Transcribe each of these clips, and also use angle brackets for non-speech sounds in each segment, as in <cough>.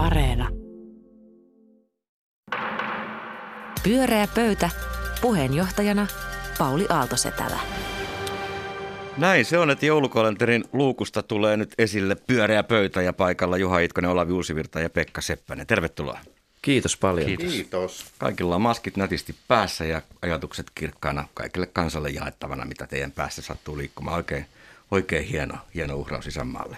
Areena. Pyöreä pöytä. Puheenjohtajana Pauli Aaltosetälä. Näin se on, että joulukalenterin luukusta tulee nyt esille pyöreä pöytä ja paikalla Juha Itkonen, Olavi Uusivirta ja Pekka Seppänen. Tervetuloa. Kiitos paljon. Kiitos. Kiitos. Kaikilla on maskit nätisti päässä ja ajatukset kirkkaana kaikille kansalle jaettavana, mitä teidän päässä sattuu liikkumaan. Oikein, oikein hieno, hieno uhraus isänmaalle.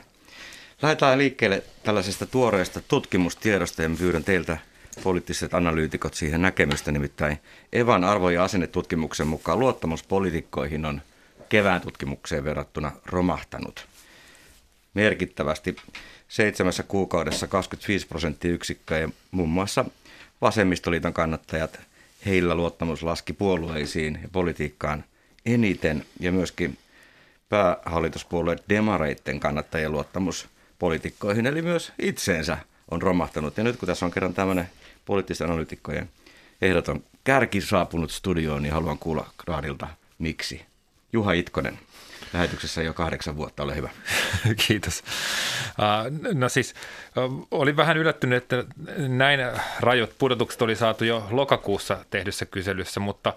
Lähdetään liikkeelle tällaisesta tuoreesta tutkimustiedosta ja pyydän teiltä poliittiset analyytikot siihen näkemystä. Nimittäin Evan arvo- ja asennetutkimuksen mukaan luottamus poliitikkoihin on kevään tutkimukseen verrattuna romahtanut merkittävästi. Seitsemässä kuukaudessa 25 prosenttiyksikköä ja muun muassa vasemmistoliiton kannattajat, heillä luottamus laski puolueisiin ja politiikkaan eniten ja myöskin päähallituspuolue demareitten kannattajien luottamus poliitikkoihin, eli myös itseensä on romahtanut. Ja nyt kun tässä on kerran tämmöinen poliittisten analytikkojen ehdoton kärki saapunut studioon, niin haluan kuulla Raadilta miksi. Juha Itkonen, lähetyksessä jo kahdeksan vuotta, ole hyvä. <laughs> Kiitos. No siis olin vähän yllättynyt, että näin rajot pudotukset oli saatu jo lokakuussa tehdyssä kyselyssä, mutta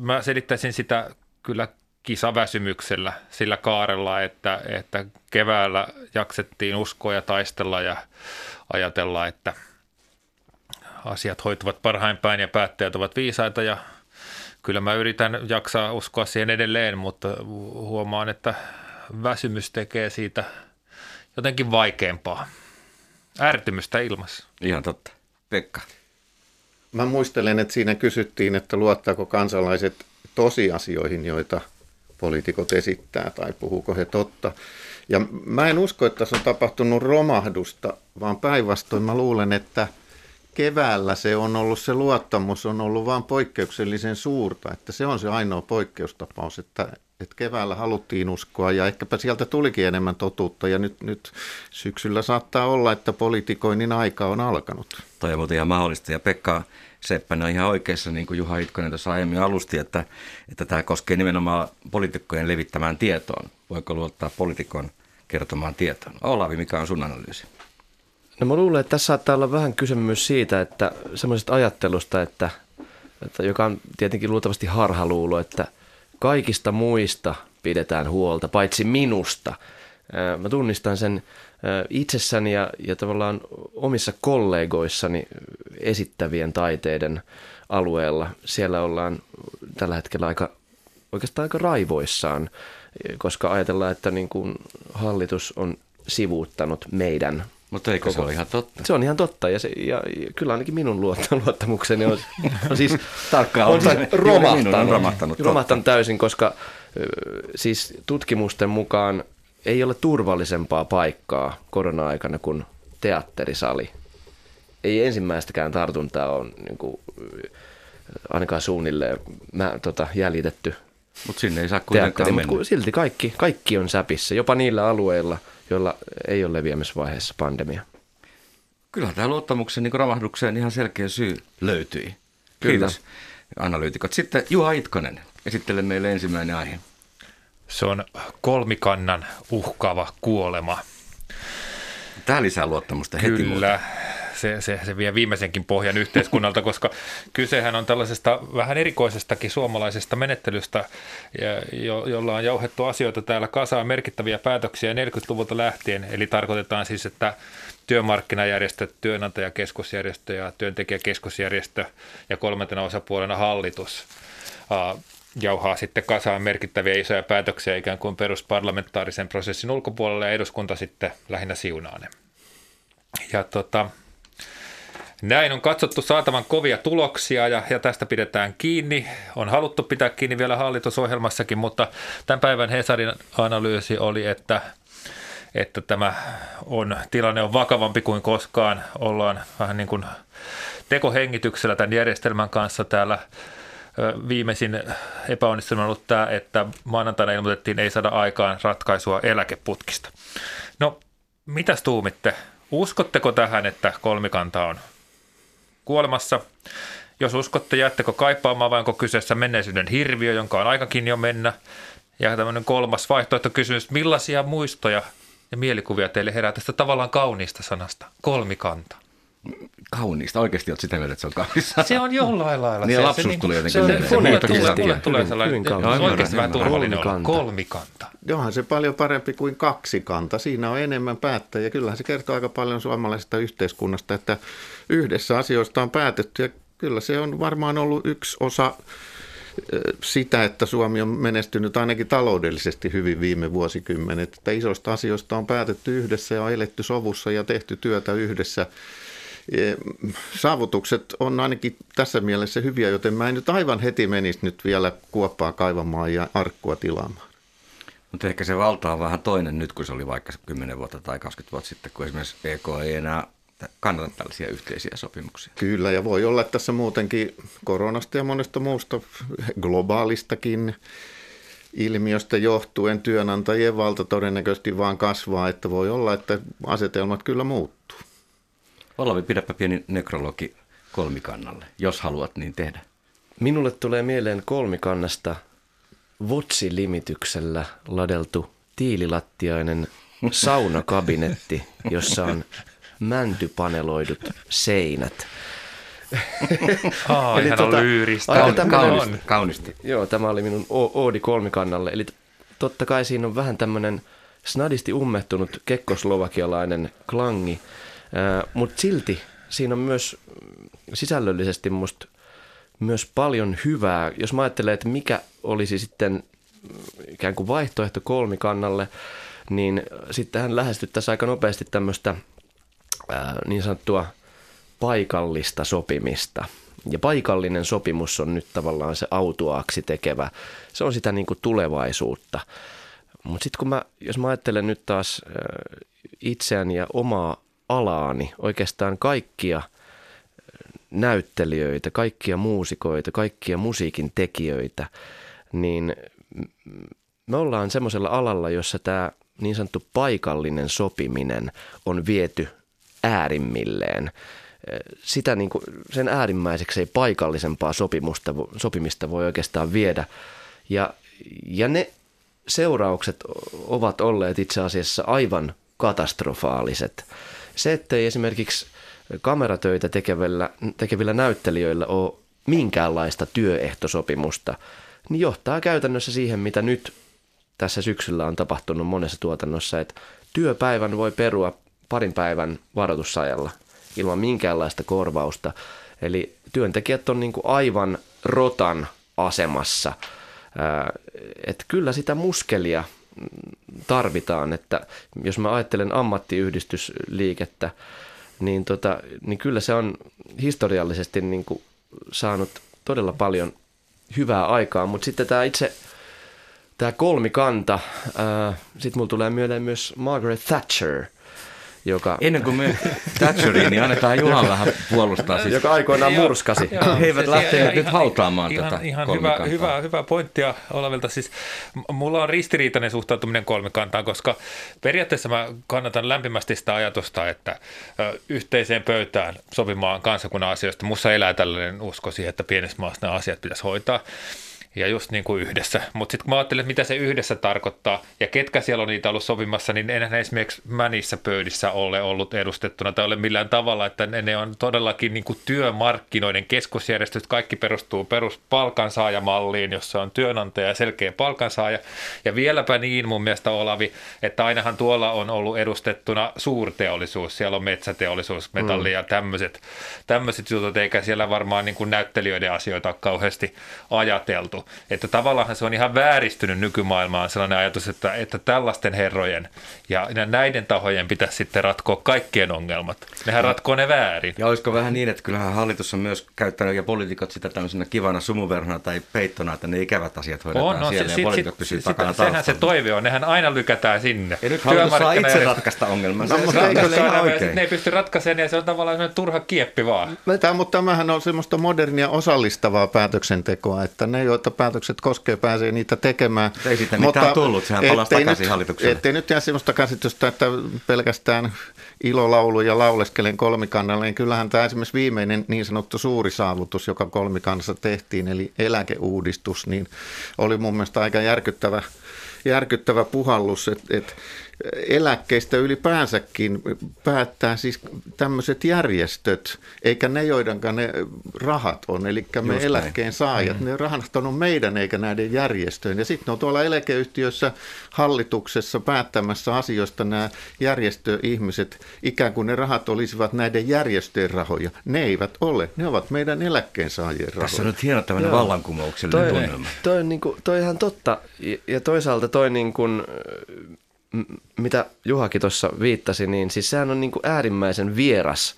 mä selittäisin sitä kyllä kisaväsymyksellä, sillä kaarella, että, että keväällä jaksettiin uskoa ja taistella ja ajatella, että asiat hoituvat parhain päin ja päättäjät ovat viisaita ja kyllä mä yritän jaksaa uskoa siihen edelleen, mutta huomaan, että väsymys tekee siitä jotenkin vaikeampaa. Ärtymystä ilmassa. Ihan totta. Pekka. Mä muistelen, että siinä kysyttiin, että luottaako kansalaiset tosiasioihin, joita poliitikot esittää tai puhuuko he totta. Ja mä en usko, että tässä on tapahtunut romahdusta, vaan päinvastoin mä luulen, että – keväällä se on ollut, se luottamus on ollut vain poikkeuksellisen suurta, että se on se ainoa poikkeustapaus, että, että keväällä haluttiin uskoa ja ehkäpä sieltä tulikin enemmän totuutta ja nyt, nyt syksyllä saattaa olla, että politikoinnin aika on alkanut. Toi on muuten ihan mahdollista ja Pekka Seppänen on ihan oikeassa, niin kuin Juha Itkonen tuossa aiemmin alusti, että, että tämä koskee nimenomaan poliitikkojen levittämään tietoon. Voiko luottaa poliitikon kertomaan tietoon? Olavi, mikä on sun analyysi? No mä luulen, että tässä saattaa olla vähän kysymys siitä, että semmoisesta ajattelusta, että, että joka on tietenkin luultavasti harhaluulo, että kaikista muista pidetään huolta, paitsi minusta. Mä tunnistan sen itsessäni ja, ja tavallaan omissa kollegoissani esittävien taiteiden alueella. Siellä ollaan tällä hetkellä aika, oikeastaan aika raivoissaan, koska ajatellaan, että niin kuin hallitus on sivuuttanut meidän mutta eikö se ole ihan totta? Se on ihan totta ja, se, ja, ja kyllä ainakin minun luottamukseni <laughs> on, on siis Tarkkaan on, siis romahtanut, on romahtanut, romahtanut täysin, koska siis tutkimusten mukaan ei ole turvallisempaa paikkaa korona-aikana kuin teatterisali. Ei ensimmäistäkään tartuntaa ole niin kuin, ainakaan suunnilleen mä, tota, jäljitetty. Mutta sinne ei saa kuitenkaan mennä. Silti kaikki, kaikki on säpissä, jopa niillä alueilla – joilla ei ole leviämisvaiheessa pandemia. Kyllä tämä luottamuksen niin romahdukseen ihan selkeä syy löytyi. Kyllä. Kiitos analyytikot. Sitten Juha Itkonen, esittele meille ensimmäinen aihe. Se on kolmikannan uhkaava kuolema. Tämä lisää luottamusta heti Kyllä. Se, se, se vie viimeisenkin pohjan yhteiskunnalta, koska kysehän on tällaisesta vähän erikoisestakin suomalaisesta menettelystä, jo, jolla on jauhettu asioita täällä kasaan merkittäviä päätöksiä 40-luvulta lähtien. Eli tarkoitetaan siis, että työmarkkinajärjestö, työnantajakeskusjärjestö ja työntekijäkeskusjärjestö ja kolmantena osapuolena hallitus jauhaa sitten kasaan merkittäviä isoja päätöksiä ikään kuin perusparlamentaarisen prosessin ulkopuolelle ja eduskunta sitten lähinnä siunaa ne. Ja tota, näin on katsottu saatavan kovia tuloksia ja, ja tästä pidetään kiinni. On haluttu pitää kiinni vielä hallitusohjelmassakin, mutta tämän päivän Hesarin analyysi oli, että, että tämä on, tilanne on vakavampi kuin koskaan. Ollaan vähän niin kuin tekohengityksellä tämän järjestelmän kanssa täällä. Viimeisin epäonnistunut on ollut tämä, että maanantaina ilmoitettiin ei saada aikaan ratkaisua eläkeputkista. No, mitäs tuumitte? Uskotteko tähän, että kolmikanta on kuolemassa. Jos uskotte, jäättekö kaipaamaan vai onko kyseessä menneisyyden hirviö, jonka on aikakin jo mennä? Ja tämmöinen kolmas vaihtoehtokysymys, millaisia muistoja ja mielikuvia teille herää tästä tavallaan kauniista sanasta, kolmikanta? Kauniista. Oikeasti olet sitä mieltä, että se on kaunista. Se on jollain lailla. Niin, se, lapsuus se, niin tuli kuin- jotenkin se on- mieleen. Mulle Mulle tulee, tulee mulle tulee sellainen, oikeasti vähän Kolmikanta. turvallinen. Kolmikanta. Kolmikanta. Onhan se paljon parempi kuin kaksi kanta. Siinä on enemmän päättäjiä. Kyllähän se kertoo aika paljon suomalaisesta yhteiskunnasta, että yhdessä asioista on päätetty. Ja kyllä se on varmaan ollut yksi osa sitä, että Suomi on menestynyt ainakin taloudellisesti hyvin viime vuosikymmenet. Että isoista asioista on päätetty yhdessä ja on eletty sovussa ja tehty työtä yhdessä. Saavutukset on ainakin tässä mielessä hyviä, joten mä en nyt aivan heti menisi nyt vielä kuoppaa kaivamaan ja arkkua tilaamaan. Mutta ehkä se valta on vähän toinen nyt, kuin se oli vaikka 10 vuotta tai 20 vuotta sitten, kun esimerkiksi EK ei enää kannata tällaisia yhteisiä sopimuksia. Kyllä, ja voi olla että tässä muutenkin koronasta ja monesta muusta globaalistakin ilmiöstä johtuen työnantajien valta todennäköisesti vaan kasvaa, että voi olla, että asetelmat kyllä muuttuu. Olavi, pidäpä pieni nekrologi kolmikannalle, jos haluat niin tehdä. Minulle tulee mieleen kolmikannasta Votsi-limityksellä ladeltu tiililattiainen saunakabinetti, jossa on mäntypaneloidut seinät. Aa, <laughs> Eli ihan tota, on lyyristä. aika tämmönen-. Kaunista. kaunista. Joo, tämä oli minun Oodi kolmikannalle. Eli totta kai siinä on vähän tämmöinen snadisti ummehtunut kekkoslovakialainen klangi, mutta silti siinä on myös sisällöllisesti musta myös paljon hyvää. Jos mä ajattelen, että mikä olisi sitten mm, ikään kuin vaihtoehto kolmikannalle, niin sittenhän lähestyttäisiin aika nopeasti tämmöistä niin sanottua paikallista sopimista. Ja paikallinen sopimus on nyt tavallaan se autuaaksi tekevä, se on sitä niin kuin tulevaisuutta. Mutta sitten kun mä, jos mä ajattelen nyt taas itseäni ja omaa alaani, oikeastaan kaikkia näyttelijöitä, kaikkia muusikoita, kaikkia musiikin tekijöitä, niin me ollaan semmoisella alalla, jossa tämä niin sanottu paikallinen sopiminen on viety äärimmilleen. Sitä niin kuin, sen äärimmäiseksi ei paikallisempaa sopimusta, sopimista voi oikeastaan viedä. Ja, ja ne seuraukset ovat olleet itse asiassa aivan katastrofaaliset. Se, ettei esimerkiksi kameratöitä tekevillä, tekevillä näyttelijöillä ole minkäänlaista työehtosopimusta, niin johtaa käytännössä siihen, mitä nyt tässä syksyllä on tapahtunut monessa tuotannossa, että työpäivän voi perua parin päivän varoitusajalla ilman minkäänlaista korvausta. Eli työntekijät on niin kuin aivan rotan asemassa. Että kyllä sitä muskelia tarvitaan, että jos mä ajattelen ammattiyhdistysliikettä, niin, tota, niin kyllä se on historiallisesti niin kuin saanut todella paljon hyvää aikaa, mutta sitten tämä itse tämä kolmikanta, sitten mulla tulee mieleen myös Margaret Thatcher, joka, Ennen kuin me Thatcheriin, niin annetaan Juhan vähän puolustaa. Siis joka aikoinaan murskasi. joo. He eivät lähteneet ihan- nyt hautaamaan ihan, tätä Ihan hyvä, hyvä, hyvä pointtia Olavilta. Siis, mulla on ristiriitainen suhtautuminen kolmikantaan, koska periaatteessa mä kannatan lämpimästi sitä ajatusta, että yhteiseen pöytään sopimaan kansakunnan asioista. Mussa elää tällainen usko siihen, että pienessä maassa nämä asiat pitäisi hoitaa. Ja just niin kuin yhdessä. Mutta sitten kun mä ajattelen, että mitä se yhdessä tarkoittaa ja ketkä siellä on niitä ollut sopimassa, niin enhän esimerkiksi mä niissä pöydissä ole ollut edustettuna tai ole millään tavalla, että ne, ne on todellakin niin kuin työmarkkinoiden keskusjärjestöt. Kaikki perustuu peruspalkansaajamalliin, jossa on työnantaja ja selkeä palkansaaja. Ja vieläpä niin mun mielestä Olavi, että ainahan tuolla on ollut edustettuna suurteollisuus. Siellä on metsäteollisuus, metalli ja tämmöiset, tämmöiset jutut, eikä siellä varmaan niin kuin näyttelijöiden asioita kauheasti ajateltu. Että tavallaan se on ihan vääristynyt nykymaailmaan sellainen ajatus, että, että tällaisten herrojen ja näiden tahojen pitäisi sitten ratkoa kaikkien ongelmat. Nehän ratkoo ne väärin. Ja olisiko vähän niin, että kyllähän hallitus on myös käyttänyt ja poliitikot sitä tämmöisenä kivana sumuverhona tai peittona, että ne ikävät asiat hoidetaan On, no, siellä se, ja sit, poliitikot sit, pysyy sit, takana sehän se toive on, nehän aina lykätään sinne. Ja nyt hallitus saa itse ratkaista ongelman. No, Se, mutta se, eikö se, ihan ne ei pysty ratkaisemaan ja se on tavallaan turha kieppi vaan. Tämä, mutta tämähän on semmoista modernia osallistavaa päätöksentekoa, että ne, joita päätökset koskee, pääsee niitä tekemään. Ei siitä mitään tullut, sehän palasi takaisin nyt, hallitukselle. Ettei nyt jää semmoista käsitystä, että pelkästään ilolaulu ja lauleskelen kolmikannalle, niin kyllähän tämä esimerkiksi viimeinen niin sanottu suuri saavutus, joka kolmikannassa tehtiin, eli eläkeuudistus, niin oli mun mielestä aika järkyttävä, järkyttävä puhallus, että et, eläkkeistä ylipäänsäkin päättää siis tämmöiset järjestöt, eikä ne, joidenkaan ne rahat on, eli me Just eläkkeen saajat. Mm. Ne rahat on meidän eikä näiden järjestöjen. Ja sitten ne on tuolla eläkeyhtiössä hallituksessa päättämässä asioista nämä järjestöihmiset, ikään kuin ne rahat olisivat näiden järjestöjen rahoja. Ne eivät ole, ne ovat meidän eläkkeensaajien rahoja. Tässä on nyt hieno tämmöinen vallankumouksellinen Toi, tunnelma. toi, on niinku, toi ihan totta. Ja- Ja toisaalta toi, niin kuin, mitä Juhakin tuossa viittasi, niin siis sehän on niin kuin äärimmäisen vieras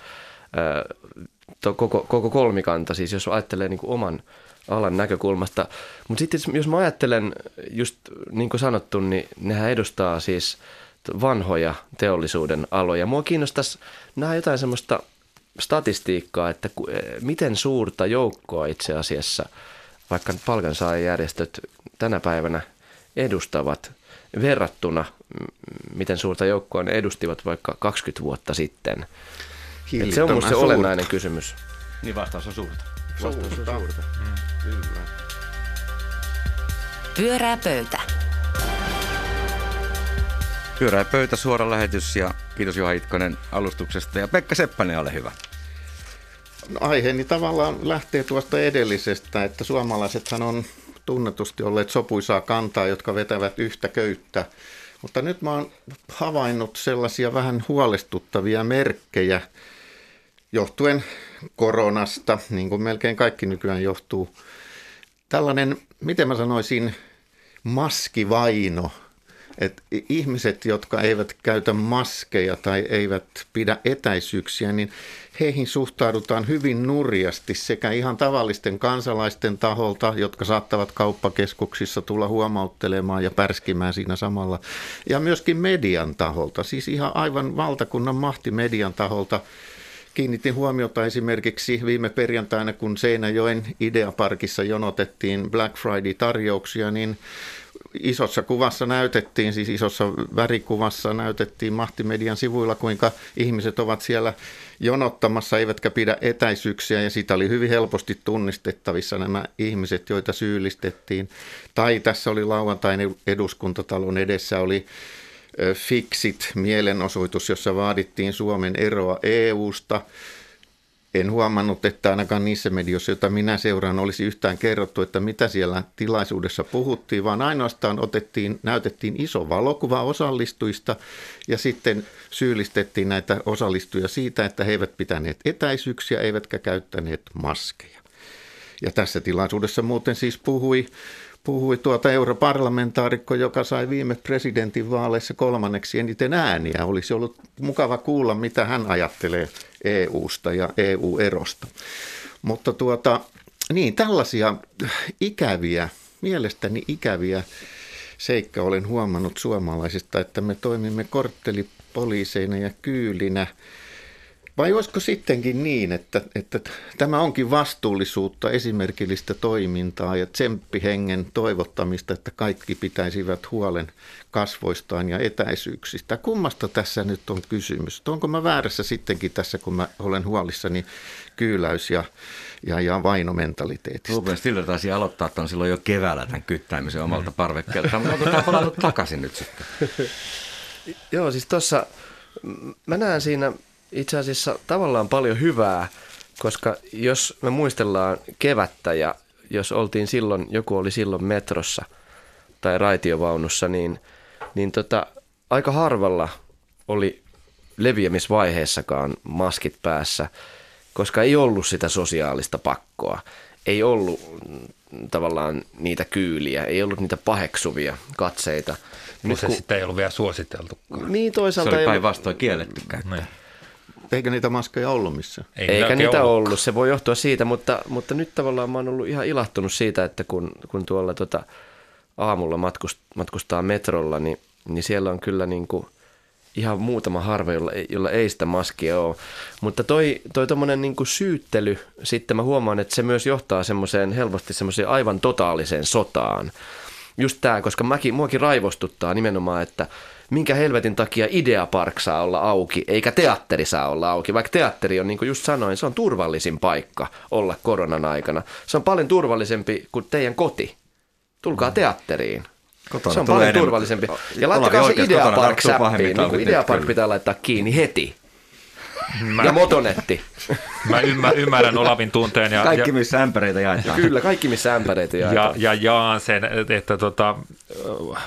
to, koko, koko kolmikanta, siis jos ajattelee niin kuin oman alan näkökulmasta. Mutta sitten jos mä ajattelen, just niin kuin sanottu, niin nehän edustaa siis vanhoja teollisuuden aloja. Mua kiinnostaisi nähdä jotain semmoista statistiikkaa, että eh, miten suurta joukkoa itse asiassa vaikka palkansaajajärjestöt tänä päivänä edustavat verrattuna, mm, miten suurta joukkoa ne edustivat vaikka 20 vuotta sitten. Et se on musta se Hillittömän olennainen kysymys. Niin vastaus on suurta. suurta. suurta. Kyllä. Pyörää pöytä. Pyörää pöytä, suora lähetys ja kiitos Juha Itkonen alustuksesta ja Pekka Seppänen, ole hyvä. No, aiheeni tavallaan lähtee tuosta edellisestä, että suomalaisethan on tunnetusti olleet sopuisaa kantaa, jotka vetävät yhtä köyttä. Mutta nyt mä oon havainnut sellaisia vähän huolestuttavia merkkejä johtuen koronasta, niin kuin melkein kaikki nykyään johtuu. Tällainen, miten mä sanoisin, maskivaino. Että ihmiset, jotka eivät käytä maskeja tai eivät pidä etäisyyksiä, niin heihin suhtaudutaan hyvin nurjasti sekä ihan tavallisten kansalaisten taholta, jotka saattavat kauppakeskuksissa tulla huomauttelemaan ja pärskimään siinä samalla, ja myöskin median taholta, siis ihan aivan valtakunnan mahti median taholta. Kiinnitin huomiota esimerkiksi viime perjantaina, kun Seinäjoen Ideaparkissa jonotettiin Black Friday-tarjouksia, niin isossa kuvassa näytettiin, siis isossa värikuvassa näytettiin Mahtimedian sivuilla, kuinka ihmiset ovat siellä jonottamassa, eivätkä pidä etäisyyksiä, ja siitä oli hyvin helposti tunnistettavissa nämä ihmiset, joita syyllistettiin. Tai tässä oli lauantain eduskuntatalon edessä oli Fixit mielenosoitus, jossa vaadittiin Suomen eroa EUsta. En huomannut, että ainakaan niissä medioissa, joita minä seuraan, olisi yhtään kerrottu, että mitä siellä tilaisuudessa puhuttiin, vaan ainoastaan otettiin, näytettiin iso valokuva osallistujista ja sitten syyllistettiin näitä osallistujia siitä, että he eivät pitäneet etäisyyksiä eivätkä käyttäneet maskeja. Ja tässä tilaisuudessa muuten siis puhui, puhui tuota europarlamentaarikko, joka sai viime presidentinvaaleissa kolmanneksi eniten ääniä. Olisi ollut mukava kuulla, mitä hän ajattelee EUsta ja EU-erosta. Mutta tuota, niin, tällaisia ikäviä, mielestäni ikäviä seikka olen huomannut suomalaisista, että me toimimme korttelipoliiseina ja kyylinä – vai olisiko sittenkin niin, että, että tämä onkin vastuullisuutta, esimerkillistä toimintaa ja tsemppihengen toivottamista, että kaikki pitäisivät huolen kasvoistaan ja etäisyyksistä. Kummasta tässä nyt on kysymys? Onko mä väärässä sittenkin tässä, kun mä olen huolissani kyyläys- ja, ja, ja vainomentaliteetista? Ruben Stiller taisi aloittaa tämän silloin jo keväällä tämän kyttäämisen omalta parvekkeelta, mutta onko tämä palannut takaisin nyt sitten? Joo, siis tuossa mä näen siinä itse asiassa tavallaan paljon hyvää, koska jos me muistellaan kevättä ja jos oltiin silloin, joku oli silloin metrossa tai raitiovaunussa, niin, niin tota, aika harvalla oli leviämisvaiheessakaan maskit päässä, koska ei ollut sitä sosiaalista pakkoa. Ei ollut tavallaan niitä kyyliä, ei ollut niitä paheksuvia katseita. Nyt, se sitten ei ollut vielä suositeltu. Niin Se toisaalta oli ei ollut, päinvastoin kielletty käyttää. Niin. Eikä niitä maskeja ollut missään? Ei Eikä niitä ollutkaan. ollut, se voi johtua siitä, mutta, mutta nyt tavallaan mä oon ollut ihan ilahtunut siitä, että kun, kun tuolla tota aamulla matkust, matkustaa metrolla, niin, niin siellä on kyllä niin kuin ihan muutama harva, jolla, ei- jolla ei sitä maskia ole. Mutta toi, toi tommonen niin kuin syyttely, sitten mä huomaan, että se myös johtaa semmoiseen helposti semmoiseen aivan totaaliseen sotaan. Just tämä, koska mäkin, muakin raivostuttaa nimenomaan, että minkä helvetin takia Ideapark saa olla auki, eikä teatteri saa olla auki. Vaikka teatteri on, niin kuin just sanoin, se on turvallisin paikka olla koronan aikana. Se on paljon turvallisempi kuin teidän koti. Tulkaa teatteriin. Kotona se on paljon enemmän. turvallisempi. Ja laittakaa se Ideapark tarttuu pahemmin säppiin, niin Ideapark kyllä. pitää laittaa kiinni heti. Ja motonetti. Mä ymmär, ymmärrän Olavin tunteen ja, Kaikki, ja, missä ämpäreitä jaetaan. Kyllä, kaikki missä ämpäreitä ja, jaetaan. ja jaan sen, että tota,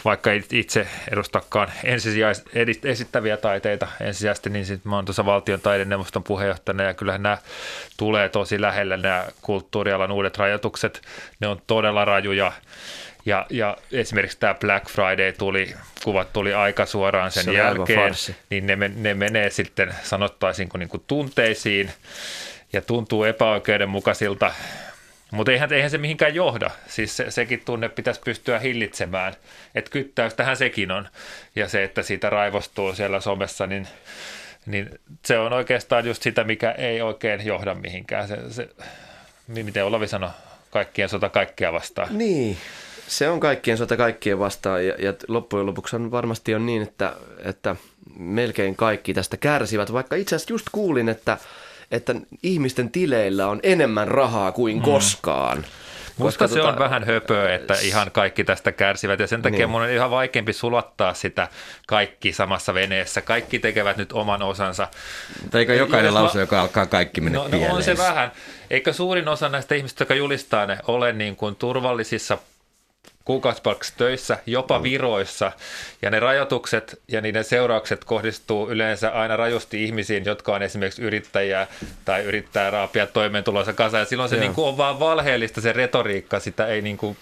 vaikka ei itse edustakaan ensisijais, edist, esittäviä taiteita ensisijaisesti, niin sit mä oon tuossa valtion taideneuvoston puheenjohtajana ja kyllähän nämä tulee tosi lähelle nämä kulttuurialan uudet rajoitukset. Ne on todella rajuja. Ja, ja esimerkiksi tämä Black Friday tuli, kuvat tuli aika suoraan sen Se jälkeen, niin ne, ne menee sitten sanottaisinko niin kuin tunteisiin ja tuntuu epäoikeudenmukaisilta, mutta eihän, eihän se mihinkään johda. Siis se, sekin tunne pitäisi pystyä hillitsemään. Että kyttäystähän sekin on. Ja se, että siitä raivostuu siellä somessa, niin, niin se on oikeastaan just sitä, mikä ei oikein johda mihinkään. Se, se, miten Olavi sanoi, kaikkien sota kaikkia vastaan. Niin, se on kaikkien sota kaikkien vastaan ja, ja loppujen lopuksi on varmasti on niin, että, että melkein kaikki tästä kärsivät, vaikka itse asiassa just kuulin, että, että ihmisten tileillä on enemmän rahaa kuin mm. koskaan. Musta se tota- on vähän höpöä, että ihan kaikki tästä kärsivät ja sen takia Niin. mun on ihan vaikeampi sulattaa sitä kaikki samassa veneessä. Kaikki tekevät nyt oman osansa. Mutta eikö jokainen lause, joka alkaa kaikki mennä No, no on se vähän. Eikö suurin osa näistä ihmistä, jotka julistaa ne, ole niin kuin turvallisissa kuukausipalkkaisissa töissä, jopa viroissa, ja ne rajoitukset ja niiden seuraukset kohdistuu yleensä aina rajusti ihmisiin, jotka on esimerkiksi yrittäjiä tai yrittää raapia toimeentulonsa kanssa, ja silloin se Joo. niin kuin on vaan valheellista se retoriikka, sitä ei niin kuin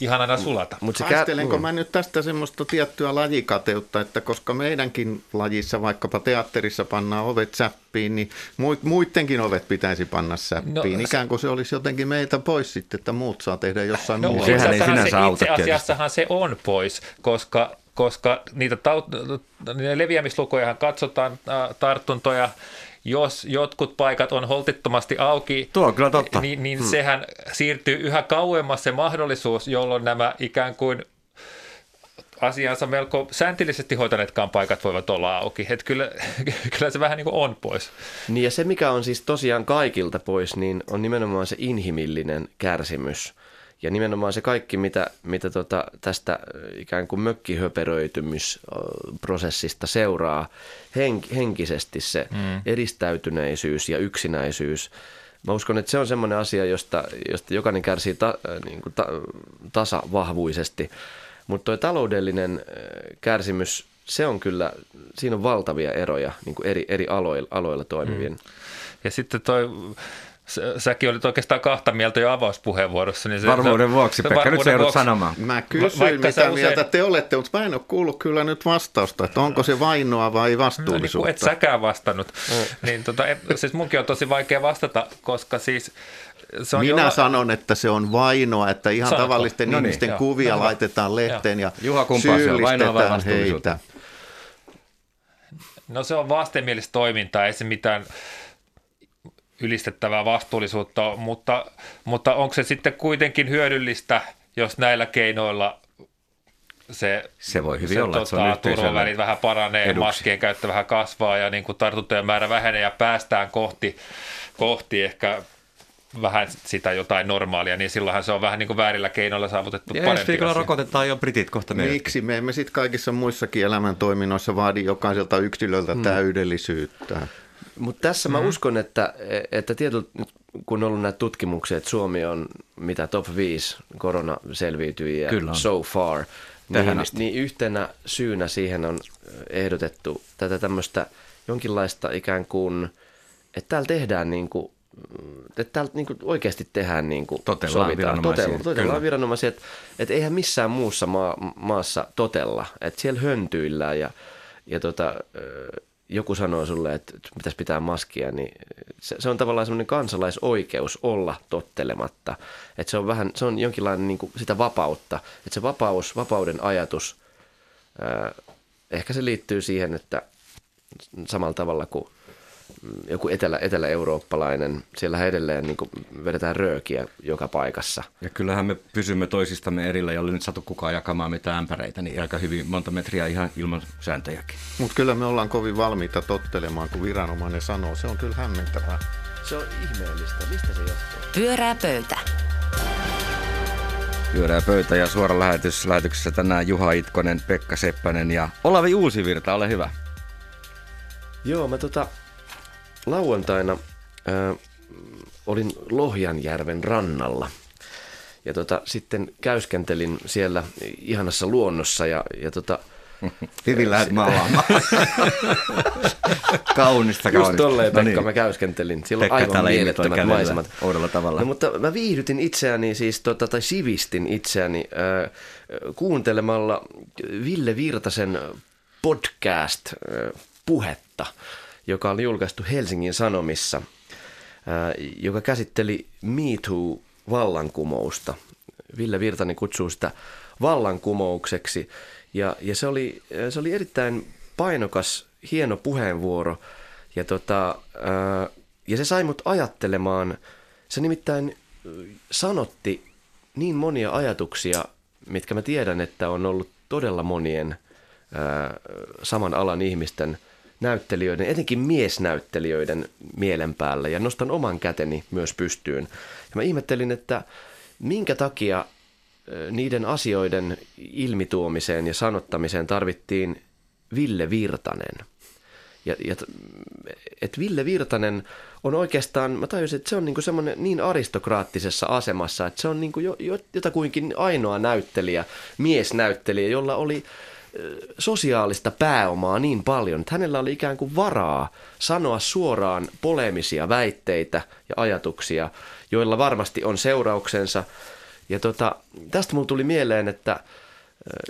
ihan aina sulata. Mut se kä- Haistelenko mm. mä nyt tästä semmoista tiettyä lajikateutta, että koska meidänkin lajissa, vaikkapa teatterissa pannaan ovet säppiin, niin muit- muidenkin ovet pitäisi panna säppiin. No, Ikään kuin se olisi jotenkin meiltä pois sitten, että muut saa tehdä jossain No, no, sehän muualla. ei sinänsä se, auta itse asiassahan se on pois, koska, koska niitä taut, leviämislukujahan katsotaan tartuntoja, jos jotkut paikat on holtittomasti auki, Tuo on kyllä totta. niin, niin hmm. sehän siirtyy yhä kauemmas se mahdollisuus, jolloin nämä ikään kuin asiansa melko sääntillisesti hoitaneetkaan paikat voivat olla auki. Et kyllä, <laughs> kyllä se vähän niin kuin on pois. Niin ja se, mikä on siis tosiaan kaikilta pois, niin on nimenomaan se inhimillinen kärsimys. Ja nimenomaan se kaikki, mitä, mitä tota tästä äh, ikään kuin mökkihöperöitymisprosessista seuraa, henk, henkisesti se mm. eristäytyneisyys ja yksinäisyys. Mä uskon, että se on semmoinen asia, josta, josta jokainen kärsii ta, äh, niin kuin ta, tasavahvuisesti. Mutta tuo taloudellinen äh, kärsimys, se on kyllä, siinä on valtavia eroja niin kuin eri, eri aloilla, aloilla toimivien. Mm. Ja sitten toi, säkin olit oikeastaan kahta mieltä jo avauspuheenvuorossa. Niin se, Varmuuden vuoksi, se Pekka, nyt varmuuden sä joudut vuoksi- sanomaan. Mä kysyin, Vaikka sä mitä usein- mieltä te olette, mutta mä en ole kuullut kyllä nyt vastausta, että onko se vainoa vai No, niin vastuullisuutta. et säkään vastannut. niin tota, et- siis munkin on tosi vaikea vastata, koska siis se on Minä jolla- sanon, että se on vainoa, että ihan Sanotko? tavallisten No niin, ihmisten joo. kuvia hyvä. laitetaan lehteen ja Juha, syyllistetään vastuullisuutta? heitä. No se on vastenmielistä toimintaa, ei se mitään ylistettävää vastuullisuutta mutta, mutta onko se sitten kuitenkin hyödyllistä, jos näillä keinoilla se, Se voi hyvin se olla, että se on tota, turvavälit vähän paranee, eduksi. maskien käyttö vähän kasvaa ja niin kuin tartuntojen määrä vähenee ja päästään kohti, kohti ehkä vähän sitä jotain normaalia, niin silloinhan se on vähän niin kuin väärillä keinoilla saavutettu Ja parempi viikolla asia. rokotetaan jo britit kohta meidät. Miksi me emme sitten kaikissa muissakin elämäntoiminnoissa vaadi jokaiselta yksilöltä Hmm. täydellisyyttä? Mutta tässä mä uskon, että, että tietyllä, kun on ollut näitä tutkimuksia, että Suomi on mitä top 5 koronaselviytyjiä Kyllä on. so far, Tähän niin, asti. niin yhtenä syynä siihen on ehdotettu tätä tämmöistä jonkinlaista ikään kuin, että täällä tehdään niin kuin, että täällä niin kuin oikeasti tehdään niin kuin Totellaan viranomaisia, Totellaan, totellaan kyllä. viranomaisia, että, että eihän missään muussa maa, maassa totella, että siellä höntyillään ja, ja tota, joku sanoo sulle, että pitäisi pitää maskia, niin se, se on tavallaan semmoinen kansalaisoikeus olla tottelematta. Että se on vähän, se on jonkinlainen niin kuin sitä vapautta. Että se vapaus, vapauden ajatus, ää, ehkä se liittyy siihen, että samalla tavalla kuin joku etelä, etelä-eurooppalainen, siellä edelleen niin kuin vedetään röökiä joka paikassa. Ja kyllähän me pysymme toisistamme erillä, jolle nyt satu kukaan jakamaan mitään ämpäreitä, niin aika hyvin monta metriä ihan ilman sääntöjäkin. Mutta kyllä me ollaan kovin valmiita tottelemaan, kun viranomainen sanoo. Se on kyllä hämmentävää. Se on ihmeellistä. Mistä se johtuu? Pyörää pöytä. Pyörää pöytä ja suora lähetys. Lähetyksessä tänään Juha Itkonen, Pekka Seppänen ja Olavi Uusivirta, ole hyvä. Joo, mä tota lauantaina äh, olin Lohjanjärven rannalla ja tota, sitten käyskentelin siellä ihanassa luonnossa ja, ja tota, Hyvin lähdet maalaamaan. kaunista, <laughs> kaunista. Just tolleen, Pekka, no niin. mä käyskentelin. Siellä on aivan mielettömät maisemat. Oudolla tavalla. No, mutta mä viihdytin itseäni siis, tota, tai sivistin itseäni äh, kuuntelemalla Ville Virtasen podcast-puhetta, äh, joka oli julkaistu Helsingin Sanomissa, joka käsitteli Me Too-vallankumousta. Ville Virtanen kutsuu sitä vallankumoukseksi. Ja, ja se, oli, se oli erittäin painokas, hieno puheenvuoro. Ja, tota, ja se sai mut ajattelemaan. Se nimittäin sanotti niin monia ajatuksia, mitkä mä tiedän, että on ollut todella monien saman alan ihmisten näyttelijöiden, etenkin miesnäyttelijöiden mielen päällä. Ja nostan oman käteni myös pystyyn. Ja mä ihmettelin, että minkä takia niiden asioiden ilmituomiseen ja sanottamiseen tarvittiin Ville Virtanen. Ja, ja et Ville Virtanen on oikeastaan, mä tajusin, että se on niinku semmoinen niin aristokraattisessa asemassa, että se on niinku jo, jo, jotakuinkin ainoa näyttelijä, miesnäyttelijä, jolla oli sosiaalista pääomaa niin paljon, että hänellä oli ikään kuin varaa sanoa suoraan polemisia väitteitä ja ajatuksia, joilla varmasti on seurauksensa – ja tota, tästä mulle tuli mieleen, että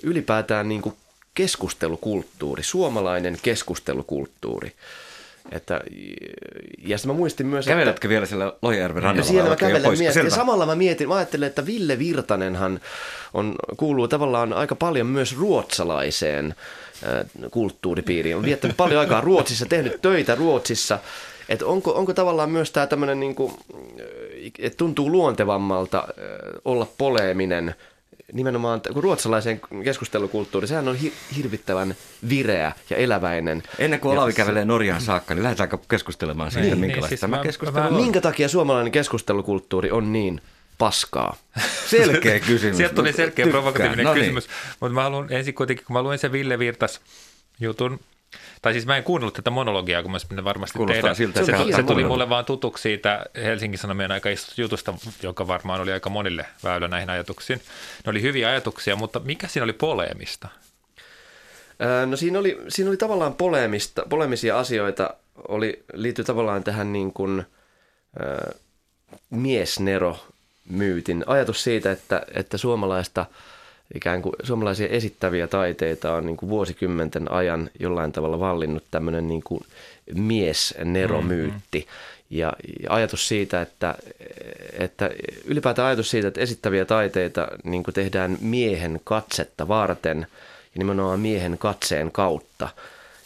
ylipäätään niin kuin keskustelukulttuuri, suomalainen keskustelukulttuuri. Että, ja sitten mä muistin myös, Käveletkö että, vielä siellä Lohjärven rannalla? Siellä mä kävelen mietin, ja samalla mä mietin, mä ajattelin, että Ville Virtanenhan on, kuuluu tavallaan aika paljon myös ruotsalaiseen äh, kulttuuripiiriin. On viettänyt paljon aikaa Ruotsissa, tehnyt töitä Ruotsissa. Että onko, onko tavallaan myös tämä tämmöinen, niin kuin, että tuntuu luontevammalta olla poleeminen nimenomaan, kun ruotsalaisen keskustelukulttuuri, sehän on hirvittävän vireä ja eläväinen. Ennen kuin Olavi kävelee Norjaan saakka, niin lähdetäänkö keskustelemaan siitä, niin, minkälaista niin, siis tämä keskustelu on? Minkä takia suomalainen keskustelukulttuuri on niin paskaa? <laughs> Selkeä kysymys. Sieltä tuli selkeä provokatiivinen no niin. kysymys, mutta mä haluan ensin kuitenkin, kun mä luin sen Ville Virtas jutun, tai siis mä en kuunnellut tätä monologiaa, kun mä varmasti Kuulostaa tehdä. Siltä, se, se, se tuli mulle vaan tutuksi siitä Helsingin Sanomien aika jutusta, joka varmaan oli aika monille väylä näihin ajatuksiin. Ne oli hyviä ajatuksia, mutta mikä siinä oli poleemista? No siinä oli, siinä oli tavallaan poleemista, polemisia asioita, oli, liittyi tavallaan tähän niin kuin, äh, miesnero-myytin. Ajatus siitä, että, että suomalaista – ikään kuin suomalaisia esittäviä taiteita on niin kuin vuosikymmenten ajan jollain tavalla vallinnut tämmöinen niin kuin miesneromyytti. Mm-hmm. Ja, ja ajatus siitä, että, että ylipäätään ajatus siitä, että esittäviä taiteita niin kuin tehdään miehen katsetta varten ja nimenomaan miehen katseen kautta.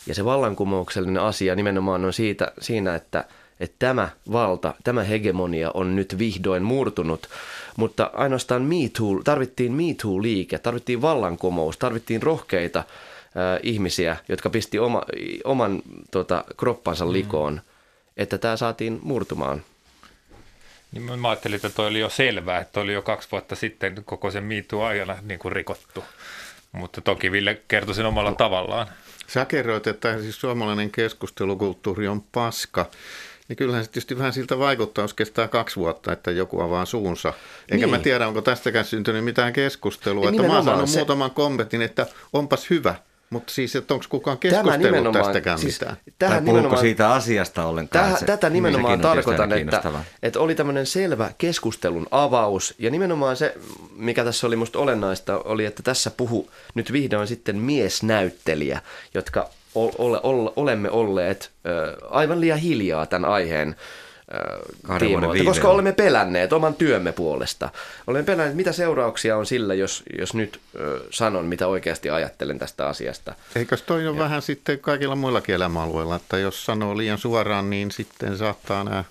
Ja se vallankumouksellinen asia nimenomaan on siitä, siinä, että, että tämä valta, tämä hegemonia on nyt vihdoin murtunut – mutta ainoastaan Me Too, tarvittiin Me Too-liike, tarvittiin vallankumous, tarvittiin rohkeita äh, ihmisiä, jotka pisti oma, oman tota, kroppansa mm. likoon, mm. että tämä saatiin murtumaan. Niin mä ajattelin, että toi oli jo selvää, että oli jo kaksi vuotta sitten koko sen Me Too-ajana niin kuin rikottu. Mutta toki Ville kertoi sen omalla tavallaan. Sä kerroit, että siis suomalainen keskustelukulttuuri on paska. Niin kyllähän se tietysti vähän siltä vaikuttaa, jos kestää kaksi vuotta, että joku avaa suunsa. Enkä niin. mä tiedä, onko tästäkään syntynyt mitään keskustelua. Että mä oon saanut se... muutaman kommentin, että onpas hyvä. Mutta siis, että onko kukaan keskustellut tästäkään siis, mitään? Tähän tai nimenomaan, siitä asiasta ollenkaan? Täh, tätä nimenomaan tarkoitan, että, että oli tämmöinen selvä keskustelun avaus. Ja nimenomaan se, mikä tässä oli musta olennaista, oli, että tässä puhu nyt vihdoin sitten miesnäyttelijä, jotka ole, ole, olemme olleet aivan liian hiljaa tämän aiheen tiimoilta, koska olemme pelänneet oman työmme puolesta. Olemme pelänneet, mitä seurauksia on sillä, jos, jos nyt ö, sanon, mitä oikeasti ajattelen tästä asiasta. Eikös toi ole vähän sitten kaikilla muillakin elämäalueilla, että jos sanoo liian suoraan, niin sitten saattaa nämä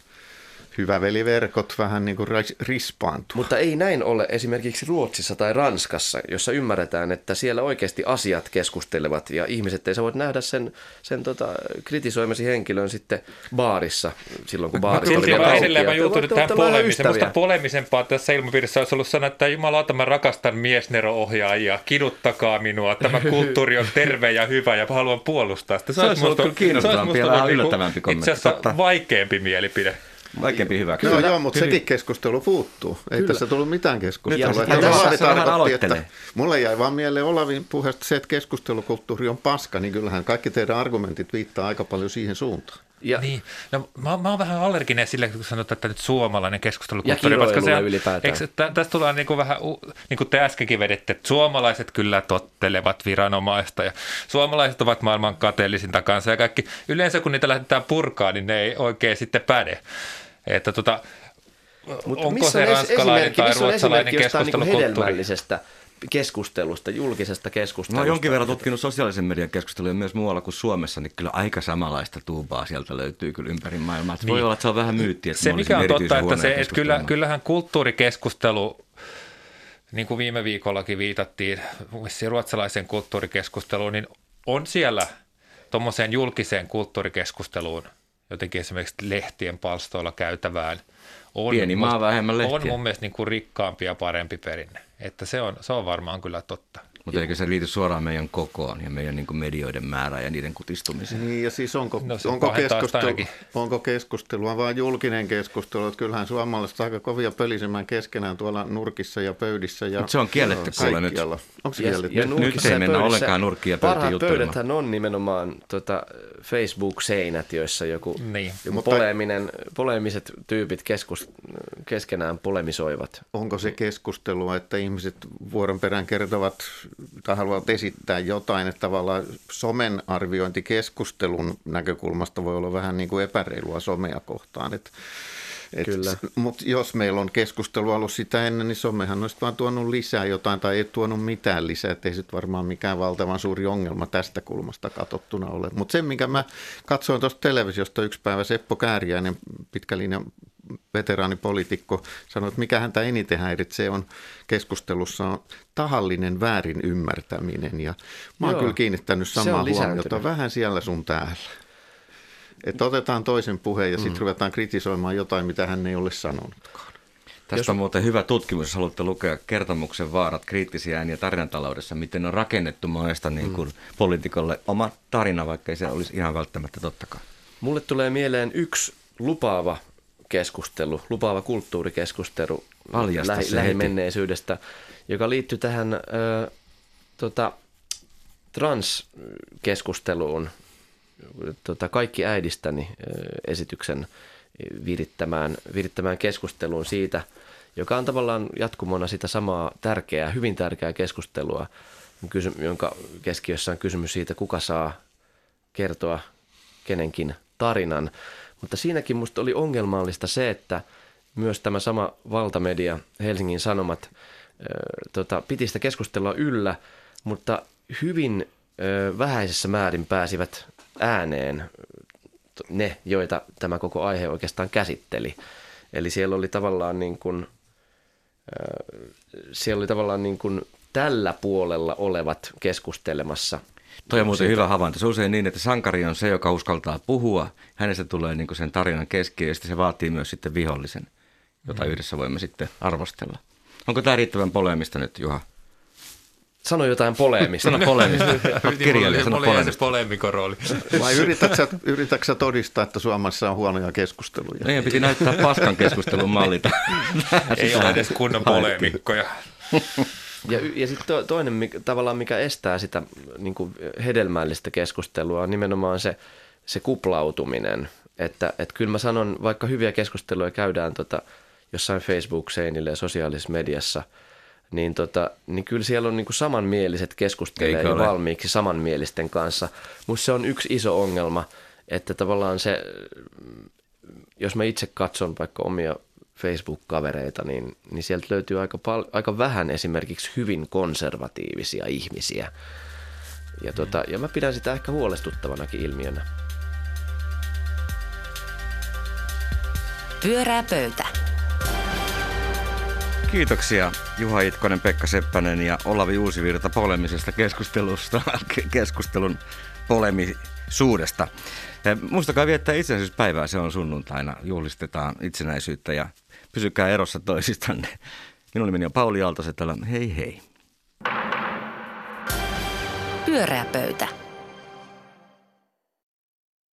hyvä veliverkot vähän niin kuin rispaantuu. Mutta ei näin ole esimerkiksi Ruotsissa tai Ranskassa, jossa ymmärretään, että siellä oikeasti asiat keskustelevat ja ihmiset ei sä voit nähdä sen, sen tota, kritisoimasi henkilön sitten baarissa silloin, kun baarissa oli auki. edelleen mä juutun tähän polemiseen. Musta polemisempaa tässä ilmapiirissä olisi ollut sanoa, että jumalauta mä rakastan miesnero-ohjaajia, kiduttakaa minua, tämä <laughs> kulttuuri on terve ja hyvä ja haluan puolustaa sitä. Se olisi ollut kyllä kiinnostavampi ja vähän niinku yllättävämpi kommentti. Itse asiassa vaikeampi mielipide. Vaikeampi hyväksyä. No joo, mutta sekin keskustelu puuttuu. Ei Kyllä. tässä tullut mitään keskustelua. Ja sitten Olavi tarkoitti, että mulle jäi vaan mieleen Olavin puheesta se, että keskustelukulttuuri on paska, niin kyllähän kaikki teidän argumentit viittaa aika paljon siihen suuntaan. Ja, Niin, no mä, mä oon vähän allerginen sille, kun sanotaan, että nyt suomalainen Ja keskustelukulttuuri. kiroilulle sehän- ylipäätään. Eikö, tä, tästä tulee niin kuin vähän, niin kuin te äskenkin vedette, että suomalaiset kyllä tottelevat viranomaista ja suomalaiset ovat maailman kateellisinta kanssa ja kaikki. Yleensä kun niitä lähdetään purkaa, niin ne ei oikein sitten päde. Että tota, Mutta onko missä se on ranskalainen tai missä on ruotsalainen esimerkki jostain niin keskustelukulttuuri? hedelmällisestä keskustelusta, julkisesta Mä keskustelusta? oon jonkin verran tutkinut sosiaalisen median keskusteluja myös muualla kuin Suomessa, niin kyllä aika samanlaista tuubaa sieltä löytyy kyllä ympäri maailmaa. Niin. Voi olla, että se on vähän myytti, että Se mä mikä on totta, että, se, että kyllä, kyllähän kulttuurikeskustelu, niin kuin viime viikollakin viitattiin vissiin ruotsalaiseen kulttuurikeskusteluun, niin on siellä tuommoiseen julkiseen kulttuurikeskusteluun, jotenkin esimerkiksi lehtien palstoilla käytävään, on, Pieni maa, musta- vähemmän lehtiä. On mun mielestä niin kuin rikkaampi ja parempi perinne. Että se on, se on varmaan kyllä totta. Mutta eikö se liity suoraan meidän kokoon ja meidän niin kuin medioiden määrään ja niiden kutistumiseen? Niin ja siis onko, No onko, keskustelu, onko keskustelua vaan julkinen keskustelu? Että kyllähän suomalaiset aika kovia pölisemään keskenään tuolla nurkissa ja pöydissä. Ja Mut se on kielletty kuule nyt. Onko se Ja, kielletty? ja Nyt- nurkissa nyt ei ja mennä pöydissä- ollenkaan nurkkiin ja pöytiin Parhaat juttelemaan. pöydäthän on nimenomaan tota, Facebook-seinät, joissa joku, Niin. joku Mutta- poleeminen, poleemiset tyypit keskus, keskenään polemisoivat. Onko se keskustelua, että ihmiset vuoron perään kertovat tai haluavat esittää jotain, että tavallaan somen arviointi keskustelun näkökulmasta voi olla vähän niin kuin epäreilua somea kohtaan. Et, et, Kyllä. Mutta jos meillä on keskustelu ollut sitä ennen, niin somehan olisi vaan tuonut lisää jotain tai ei tuonut mitään lisää, että ei se nyt varmaan mikään valtavan suuri ongelma tästä kulmasta katsottuna ole. Mutta se, minkä mä katsoin tuosta televisiosta yksi päivä, Seppo Kääriäinen, pitkä linjan veteraanipoliitikko, sanoi, että mikä häntä eniten häiritsee on keskustelussa on tahallinen väärin ymmärtäminen. Ja mä oon Joo. kyllä kiinnittänyt samaa huomiota vähän siellä sun täällä. Että otetaan toisen puheen ja sitten Mm. ruvetaan kritisoimaan jotain, mitä hän ei ole sanonutkaan. Tästä on muuten hyvä tutkimus, jos haluatte lukea kertomuksen vaarat, kriittisiä ääniä tarinantaloudessa, miten on rakennettu monesta niin kuin, poliitikolle oma tarina, vaikka ei se olisi ihan välttämättä tottakaan. Mulle tulee mieleen yksi lupaava keskustelu, lupaava kulttuurikeskustelu Paljasta lähimenneisyydestä, joka liittyy tähän ö, tota, transkeskusteluun, tota, kaikki äidistäni esityksen virittämään, virittämään keskusteluun siitä, joka on tavallaan jatkumona sitä samaa tärkeää, hyvin tärkeää keskustelua, jonka keskiössä on kysymys siitä, kuka saa kertoa kenenkin tarinan. Mutta siinäkin musta oli ongelmallista se, että myös tämä sama valtamedia, Helsingin Sanomat, tota, piti sitä keskustelua yllä, mutta hyvin vähäisessä määrin pääsivät ääneen ne, joita tämä koko aihe oikeastaan käsitteli. Eli siellä oli tavallaan niin kuin, siellä oli tavallaan niin kuin tällä puolella olevat keskustelemassa Toi on muuten hyvä havainto. Se on usein niin, että sankari on se, joka uskaltaa puhua. Hänestä tulee niin kuin sen tarinan keskiö ja se vaatii myös sitten vihollisen, jota Mm. yhdessä voimme sitten arvostella. Onko tämä riittävän polemista nyt, Juha? Sano jotain poleemista. Sano polemista. Olet kirjailija, sano polemista. poleemikon rooli. Vai yritätkö, sä- yritätkö todistaa, että Suomessa on huonoja keskusteluja? Meidän piti näyttää paskan keskustelun mallita. Ei ole edes kunnon poleemikkoja. Ja, ja sitten to, toinen mikä, tavallaan, mikä estää sitä niin kuin hedelmällistä keskustelua, on nimenomaan se, se kuplautuminen. Että et kyllä mä sanon, vaikka hyviä keskusteluja käydään tota, jossain Facebook-seinillä ja sosiaalisessa mediassa, niin, tota, niin kyllä siellä on niin kuin samanmieliset keskustelee Eikö jo valmiiksi samanmielisten kanssa. Mutta se on yksi iso ongelma, että tavallaan se, jos mä itse katson vaikka omia Facebook-kavereita, niin, niin sieltä löytyy aika, pal- aika vähän esimerkiksi hyvin konservatiivisia ihmisiä. Ja, tota, ja mä pidän sitä ehkä huolestuttavanakin ilmiönä. Pyöreä pöytä. Kiitoksia Juha Itkonen, Pekka Seppänen ja Olavi Uusivirta polemisesta keskustelusta, <laughs> keskustelun polemisuudesta. Muistakaa viettää itsenäisyyspäivää, se on sunnuntaina, juhlistetaan itsenäisyyttä ja pysykää erossa toisistanne. Minun nimeni on Pauli Aaltosetälä, hei hei. Pyöreä pöytä.